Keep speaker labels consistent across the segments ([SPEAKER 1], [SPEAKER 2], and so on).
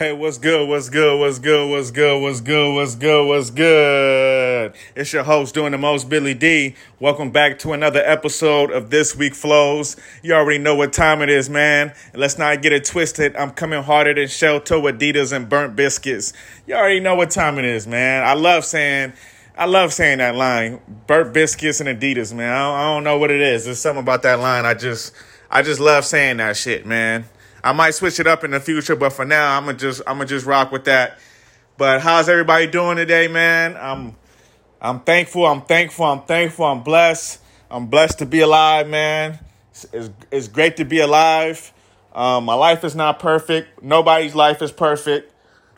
[SPEAKER 1] Hey, what's good? What's good? What's good? What's good? What's good? What's good? What's good? It's your host doing the most, Billy D. Welcome back to another episode of This Week Flows. You already know what time it is, man. Let's not get it twisted. I'm coming harder than shell toe Adidas and burnt biscuits. You already know what time it is, man. I love saying, I love saying that line, burnt biscuits and Adidas, man. I don't, I don't know what it is. There's something about that line. I just, I just love saying that shit, man. I might switch it up in the future, but for now, I'm gonna just I'm gonna just rock with that. But how's everybody doing today, man? I'm I'm thankful. I'm thankful. I'm thankful. I'm blessed. I'm blessed to be alive, man. It's, it's, it's great to be alive. Um, my life is not perfect. Nobody's life is perfect,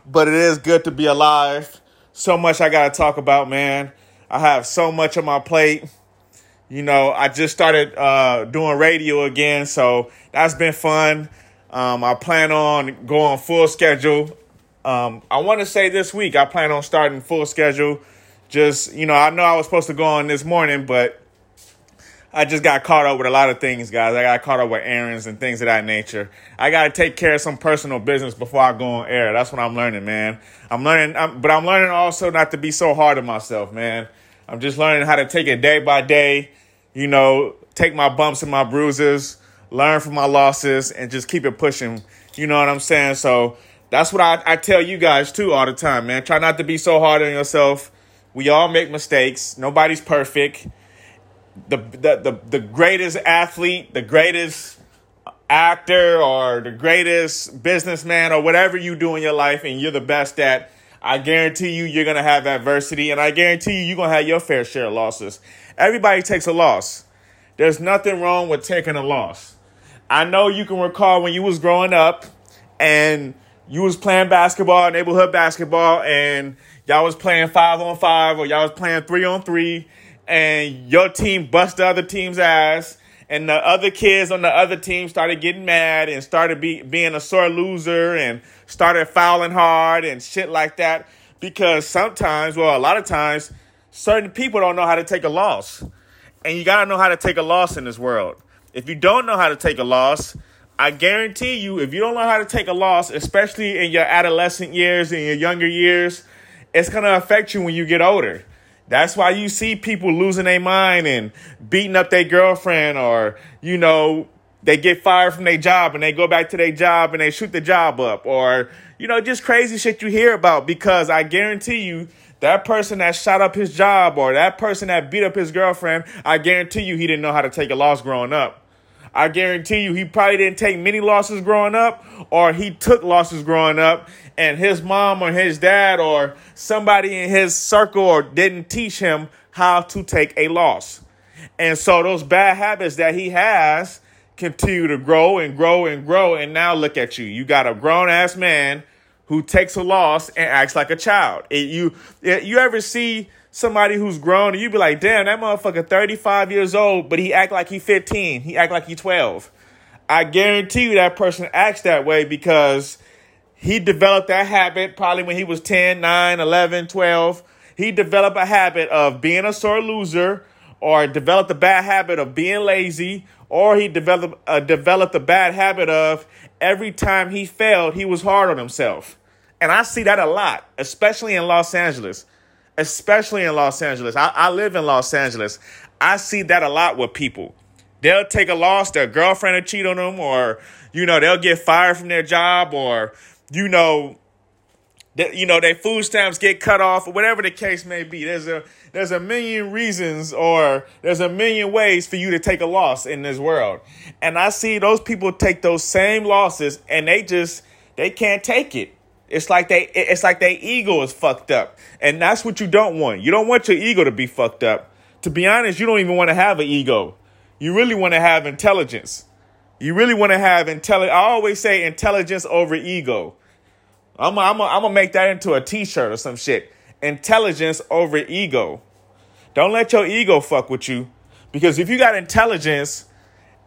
[SPEAKER 1] but it is good to be alive. So much I got to talk about, man. I have so much on my plate. You know, I just started uh, doing radio again, so that's been fun. Um, I plan on going full schedule. Um, I want to say this week I plan on starting full schedule. Just you know, I know I was supposed to go on this morning, but I just got caught up with a lot of things, guys. I got caught up with errands and things of that nature. I got to take care of some personal business before I go on air. That's what I'm learning, man. I'm learning, I'm, but I'm learning also not to be so hard on myself, man. I'm just learning how to take it day by day. You know, take my bumps and my bruises learn from my losses, and just keep it pushing. You know what I'm saying? So that's what I, I tell you guys too all the time, man. Try not to be so hard on yourself. We all make mistakes. Nobody's perfect. The, the the the greatest athlete, the greatest actor, or the greatest businessman, or whatever you do in your life, and you're the best at. I guarantee you, you're gonna have adversity, and I guarantee you, you're gonna have your fair share of losses. Everybody takes a loss. There's nothing wrong with taking a loss. I know you can recall when you was growing up and you was playing basketball, neighborhood basketball, and y'all was playing five on five or y'all was playing three on three, and your team bust the other team's ass, and the other kids on the other team started getting mad and started be, being a sore loser and started fouling hard and shit like that. Because sometimes, well, a lot of times, certain people don't know how to take a loss. And you got to know how to take a loss in this world. If you don't know how to take a loss, I guarantee you, if you don't know how to take a loss, especially in your adolescent years, in your younger years, it's to affect you when you get older. That's why you see people losing their mind and beating up their girlfriend, or, you know, they get fired from their job and they go back to their job and they shoot the job up, or, you know, just crazy shit you hear about because I guarantee you, that person that shot up his job or that person that beat up his girlfriend, I guarantee you he didn't know how to take a loss growing up. I guarantee you he probably didn't take many losses growing up, or he took losses growing up, and his mom or his dad or somebody in his circle or didn't teach him how to take a loss. And so those bad habits that he has continue to grow and grow and grow. And now look at you. You got a grown ass man who takes a loss and acts like a child. It, you, it, you ever see somebody who's grown, and you'd be like, damn, that motherfucker 35 years old, but he act like he 15. He act like he 12. I guarantee you that person acts that way because he developed that habit probably when he was 10, 9, 11, 12. He developed a habit of being a sore loser or developed a bad habit of being lazy or he developed uh, developed a bad habit of every time he failed, he was hard on himself. And I see that a lot, especially in Los Angeles especially in Los Angeles. I, I live in Los Angeles. I see that a lot with people. They'll take a loss, their girlfriend will cheat on them, or, you know, they'll get fired from their job, or, you know, that you know their food stamps get cut off or whatever the case may be there's a there's a million reasons or there's a million ways for you to take a loss in this world and i see those people take those same losses and they just they can't take it it's like they it's like their ego is fucked up. And that's what you don't want. You don't want your ego to be fucked up. To be honest, you don't even want to have an ego. You really want to have intelligence. You really want to have intelligence. I always say intelligence over ego. I'm I'm gonna make that into a t-shirt or some shit. Intelligence over ego. Don't let your ego fuck with you. Because if you got intelligence,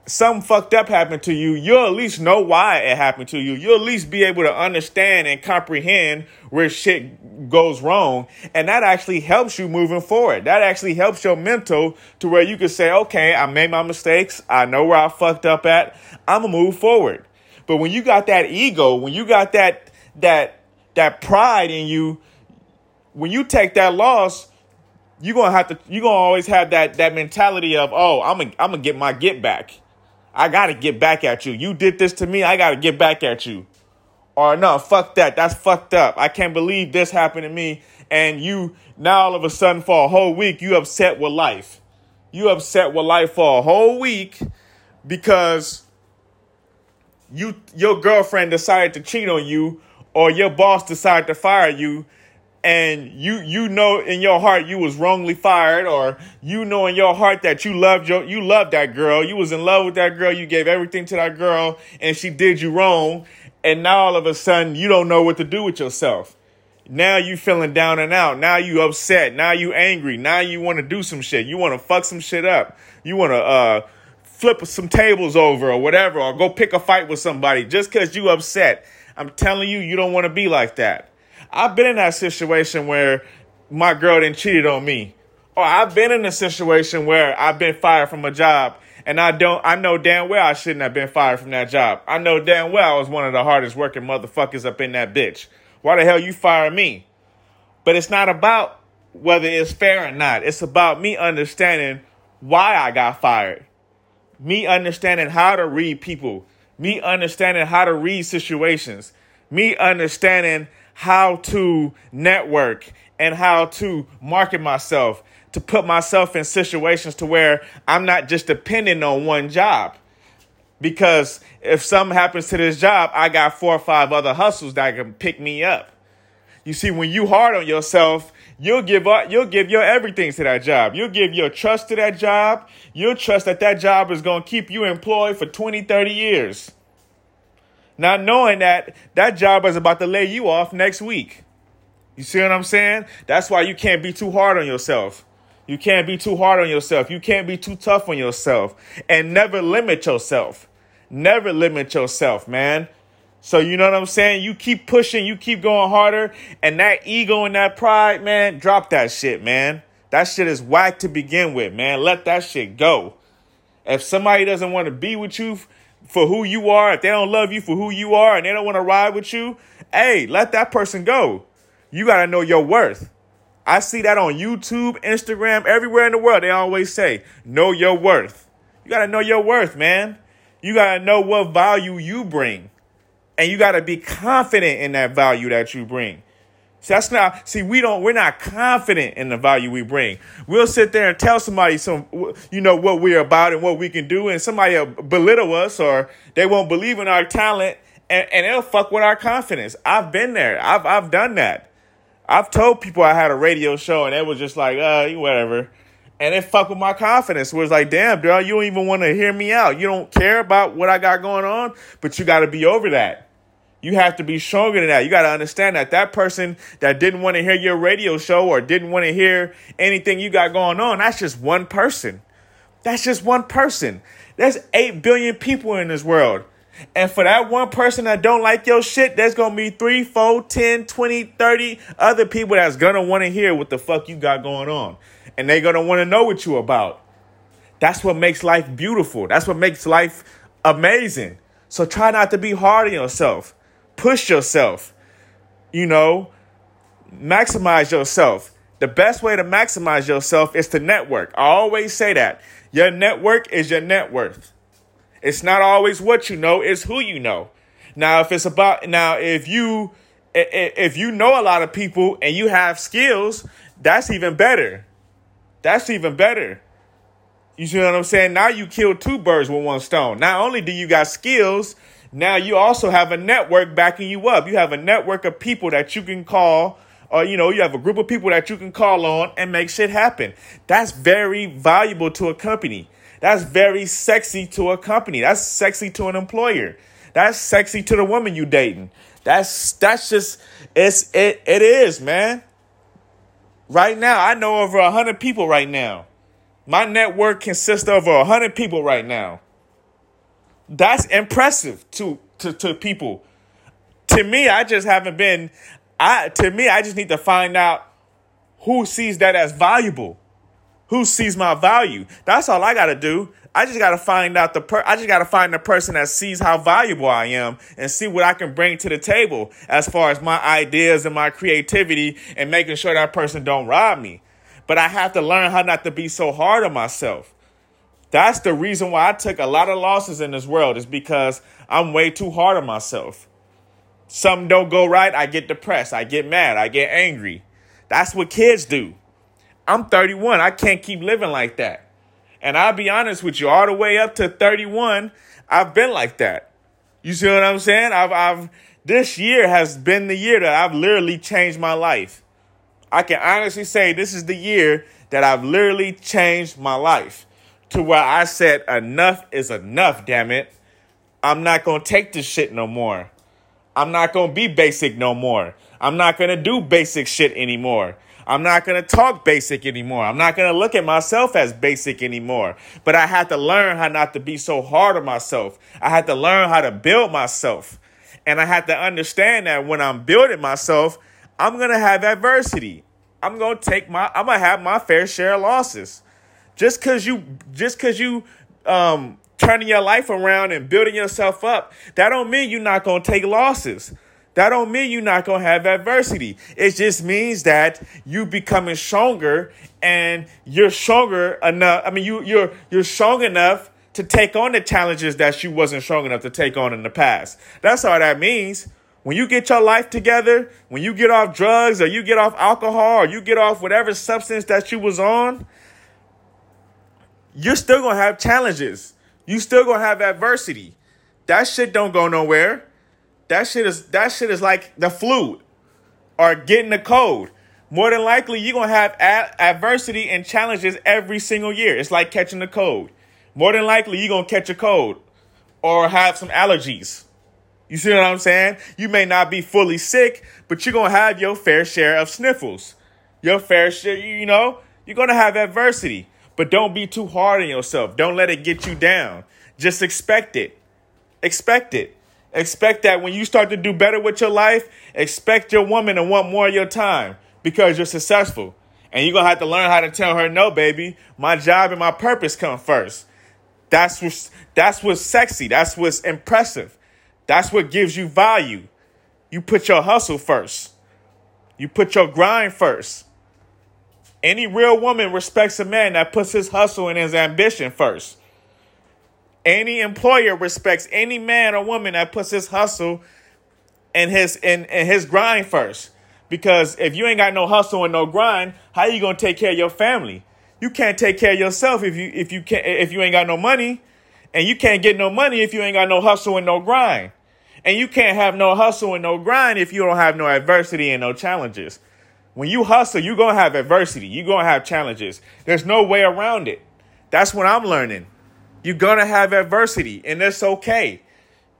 [SPEAKER 1] something fucked up happened to you, you'll at least know why it happened to you. You'll at least be able to understand and comprehend where shit goes wrong. And that actually helps you moving forward. That actually helps your mental to where you can say, okay, I made my mistakes. I know where I fucked up at. I'm to move forward. But when you got that ego, when you got that, that that pride in you, when you take that loss, you're gonna have to you're gonna always have that that mentality of, oh, I'm gonna I'm gonna get my get back. I gotta get back at you. You did this to me, I gotta get back at you. Or no, fuck that. That's fucked up. I can't believe this happened to me. And you now all of a sudden for a whole week you upset with life. You upset with life for a whole week because you your girlfriend decided to cheat on you or your boss decided to fire you and you you know in your heart you was wrongly fired or you know in your heart that you loved your you loved that girl you was in love with that girl you gave everything to that girl and she did you wrong and now all of a sudden you don't know what to do with yourself. Now you feeling down and out. Now you upset. Now you angry. Now you want to do some shit. You want to fuck some shit up. You want to uh flip some tables over or whatever, or go pick a fight with somebody just because you upset. I'm telling you, you don't want to be like that. I've been in that situation where my girl didn't cheated on me. Or I've been in a situation where I've been fired from a job and I don't I know damn well I shouldn't have been fired from that job. I know damn well I was one of the hardest working motherfuckers up in that bitch. Why the hell you fire me? But it's not about whether it's fair or not. It's about me understanding why I got fired me understanding how to read people, me understanding how to read situations, me understanding how to network and how to market myself, to put myself in situations to where I'm not just dependent on one job. Because if something happens to this job, I got four or five other hustles that can pick me up. You see, when you hard on yourself, You'll give up, you'll give your everything to that job. You'll give your trust to that job. You'll trust that that job is going to keep you employed for 20, 30 years. Not knowing that that job is about to lay you off next week. You see what I'm saying? That's why you can't be too hard on yourself. You can't be too hard on yourself. You can't be too tough on yourself. And never limit yourself. Never limit yourself, man. So you know what I'm saying? You keep pushing, you keep going harder, and that ego and that pride, man, drop that shit, man. That shit is whack to begin with, man. Let that shit go. If somebody doesn't want to be with you for who you are, if they don't love you for who you are and they don't want to ride with you, hey, let that person go. You got to know your worth. I see that on YouTube, Instagram, everywhere in the world. They always say, know your worth. You got to know your worth, man. You got to know what value you bring. And you got to be confident in that value that you bring. That's not, see, we don't, we're not confident in the value we bring. We'll sit there and tell somebody some, you know, what we're about and what we can do, and somebody will belittle us or they won't believe in our talent and, and they'll fuck with our confidence. I've been there. I've, I've done that. I've told people I had a radio show and it was just like, uh, whatever. And it fucked with my confidence. It was like, damn, girl, you don't even want to hear me out. You don't care about what I got going on, but you got to be over that. You have to be stronger than that. You got to understand that that person that didn't want to hear your radio show or didn't want to hear anything you got going on, that's just one person. That's just one person. There's 8 billion people in this world. And for that one person that don't like your shit, there's going to be 3, 4, 10, 20, 30 other people that's going to want to hear what the fuck you got going on. And they're going to want to know what you about. That's what makes life beautiful. That's what makes life amazing. So try not to be hard on yourself push yourself, you know, maximize yourself. The best way to maximize yourself is to network. I always say that. Your network is your net worth. It's not always what you know, it's who you know. Now, if it's about now, if you if you know a lot of people and you have skills, that's even better. That's even better. You see what I'm saying? Now you kill two birds with one stone. Not only do you got skills, now you also have a network backing you up. You have a network of people that you can call, or you know, you have a group of people that you can call on and make shit happen. That's very valuable to a company. That's very sexy to a company. That's sexy to an employer. That's sexy to the woman you dating. That's that's just it's it it is, man. Right now, I know over a hundred people right now. My network consists of over a hundred people right now. That's impressive to, to, to people. To me, I just haven't been I to me, I just need to find out who sees that as valuable. Who sees my value? That's all I gotta do. I just gotta find out the per I just gotta find the person that sees how valuable I am and see what I can bring to the table as far as my ideas and my creativity and making sure that person don't rob me. But I have to learn how not to be so hard on myself. That's the reason why I took a lot of losses in this world, is because I'm way too hard on myself. Something don't go right, I get depressed, I get mad, I get angry. That's what kids do. I'm 31. I can't keep living like that. And I'll be honest with you, all the way up to 31, I've been like that. You see what I'm saying? I've, I've, this year has been the year that I've literally changed my life. I can honestly say this is the year that I've literally changed my life to where I said, enough is enough, damn it. I'm not going to take this shit no more. I'm not going to be basic no more. I'm not going to do basic shit anymore. I'm not going to talk basic anymore. I'm not going to look at myself as basic anymore. But I had to learn how not to be so hard on myself. I had to learn how to build myself. And I had to understand that when I'm building myself, I'm going to have adversity. I'm going to take my I'm going to have my fair share of losses. Just cuz you just cuz you um turning your life around and building yourself up, that don't mean you're not to take losses. That don't mean you're not gonna have adversity. It just means that you becoming stronger and you're stronger enough. I mean, you you're you're strong enough to take on the challenges that you wasn't strong enough to take on in the past. That's all that means. When you get your life together, when you get off drugs or you get off alcohol or you get off whatever substance that you was on, you're still gonna have challenges. You still gonna have adversity. That shit don't go nowhere. That shit is that shit is like the flu or getting the cold. More than likely, you're gonna have ad- adversity and challenges every single year. It's like catching the cold. More than likely, you're gonna catch a cold or have some allergies. You see what I'm saying? You may not be fully sick, but you're gonna have your fair share of sniffles. Your fair share, you know, you're gonna have adversity. But don't be too hard on yourself. Don't let it get you down. Just expect it. Expect it. Expect that when you start to do better with your life, expect your woman to want more of your time because you're successful. And you're going to have to learn how to tell her, no, baby, my job and my purpose come first. That's what's, that's what's sexy. That's what's impressive. That's what gives you value. You put your hustle first. You put your grind first. Any real woman respects a man that puts his hustle and his ambition first. Any employer respects any man or woman that puts his hustle and his and, and his grind first. Because if you ain't got no hustle and no grind, how you gonna take care of your family? You can't take care of yourself if you if you can't if you ain't got no money, and you can't get no money if you ain't got no hustle and no grind. And you can't have no hustle and no grind if you don't have no adversity and no challenges. When you hustle, you're gonna have adversity. You're gonna have challenges. There's no way around it. That's what I'm learning. You're going to have adversity, and that's okay.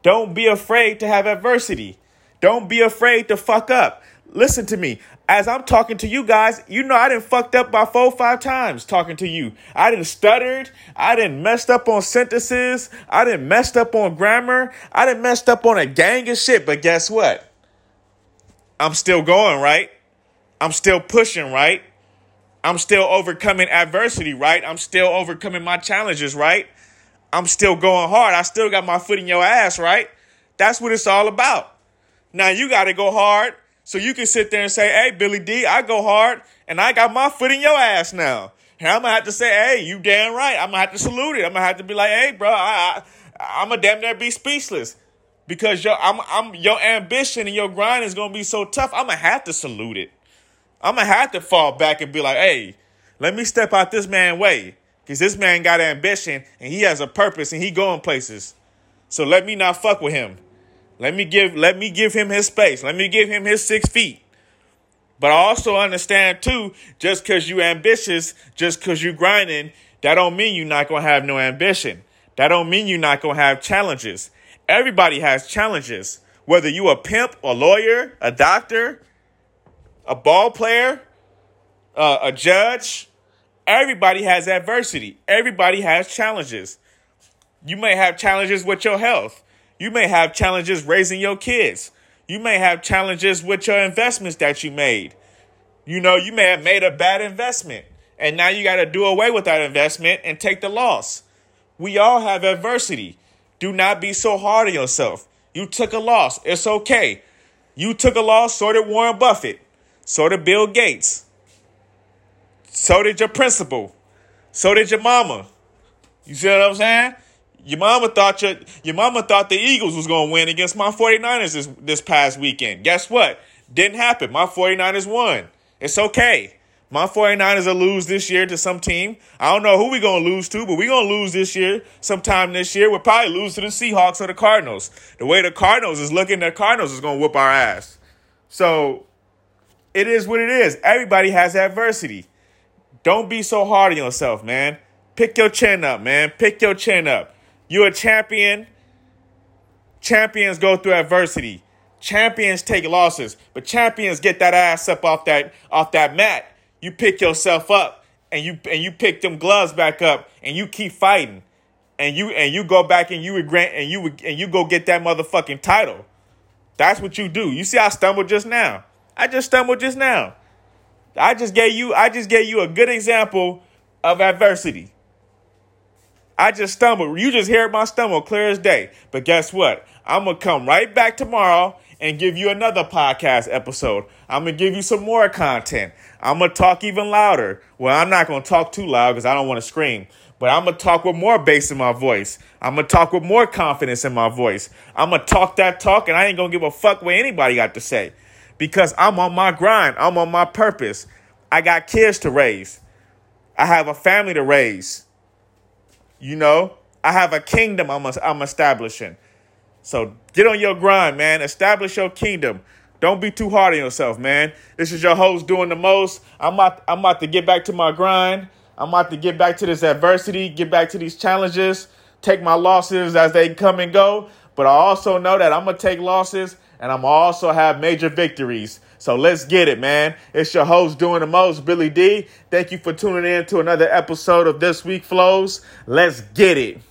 [SPEAKER 1] Don't be afraid to have adversity. Don't be afraid to fuck up. Listen to me. As I'm talking to you guys, you know I didn't fucked up by four five times talking to you. I didn't stuttered. I didn't messed up on sentences. I didn't messed up on grammar. I didn't messed up on a gang of shit. But guess what? I'm still going, right? I'm still pushing, right? I'm still overcoming adversity, right? I'm still overcoming my challenges, right? I'm still going hard. I still got my foot in your ass, right? That's what it's all about. Now you got to go hard so you can sit there and say, hey, Billy D, I go hard and I got my foot in your ass now. And I'm going to have to say, hey, you damn right. I'm going to have to salute it. I'm going to have to be like, hey, bro, I, I, I'm going to damn near be speechless because your, I'm, I'm, your ambition and your grind is going to be so tough. I'm going to have to salute it. I'm to have to fall back and be like, hey, let me step out this man way. Because this man got ambition and he has a purpose and he going places. So let me not fuck with him. Let me give let me give him his space. Let me give him his six feet. But I also understand too, just because you ambitious, just because you grinding, that don't mean you're not gonna have no ambition. That don't mean you're not gonna have challenges. Everybody has challenges. Whether you a pimp, a lawyer, a doctor, a ball player, uh, a judge, Everybody has adversity. Everybody has challenges. You may have challenges with your health. You may have challenges raising your kids. You may have challenges with your investments that you made. You know, you may have made a bad investment and now you got to do away with that investment and take the loss. We all have adversity. Do not be so hard on yourself. You took a loss. It's okay. You took a loss, so did Warren Buffett. So did Bill Gates. So did your principal. So did your mama. You see what I'm saying? Your mama thought your, your mama thought the Eagles was going to win against my 49ers this, this past weekend. Guess what? Didn't happen. My 49ers won. It's okay. My 49ers will lose this year to some team. I don't know who we're going to lose to, but we're going to lose this year. Sometime this year, we'll probably lose to the Seahawks or the Cardinals. The way the Cardinals is looking, the Cardinals is going to whoop our ass. So it is what it is. Everybody has adversity. Don't be so hard on yourself, man. Pick your chin up, man. Pick your chin up. You're a champion. Champions go through adversity. Champions take losses, but champions get that ass up off that off that mat. You pick yourself up and you and you pick them gloves back up and you keep fighting. And you and you go back and you regret and you and you go get that motherfucking title. That's what you do. You see I stumbled just now. I just stumbled just now. I just gave you I just gave you a good example of adversity. I just stumbled. You just heard my stumble clear as day. But guess what? I'm to come right back tomorrow and give you another podcast episode. I'm to give you some more content. I'm to talk even louder. Well, I'm not to talk too loud because I don't want to scream. But I'm to talk with more bass in my voice. I'm to talk with more confidence in my voice. I'm to talk that talk and I ain't to give a fuck what anybody got to say. Because I'm on my grind. I'm on my purpose. I got kids to raise. I have a family to raise. You know, I have a kingdom I'm, I'm establishing. So get on your grind, man. Establish your kingdom. Don't be too hard on yourself, man. This is your host doing the most. I'm about, I'm about to get back to my grind. I'm about to get back to this adversity, get back to these challenges, take my losses as they come and go. But I also know that I'm going to take losses and I'm also have major victories. So let's get it, man. It's your host doing the most, Billy D. Thank you for tuning in to another episode of This Week Flows. Let's get it.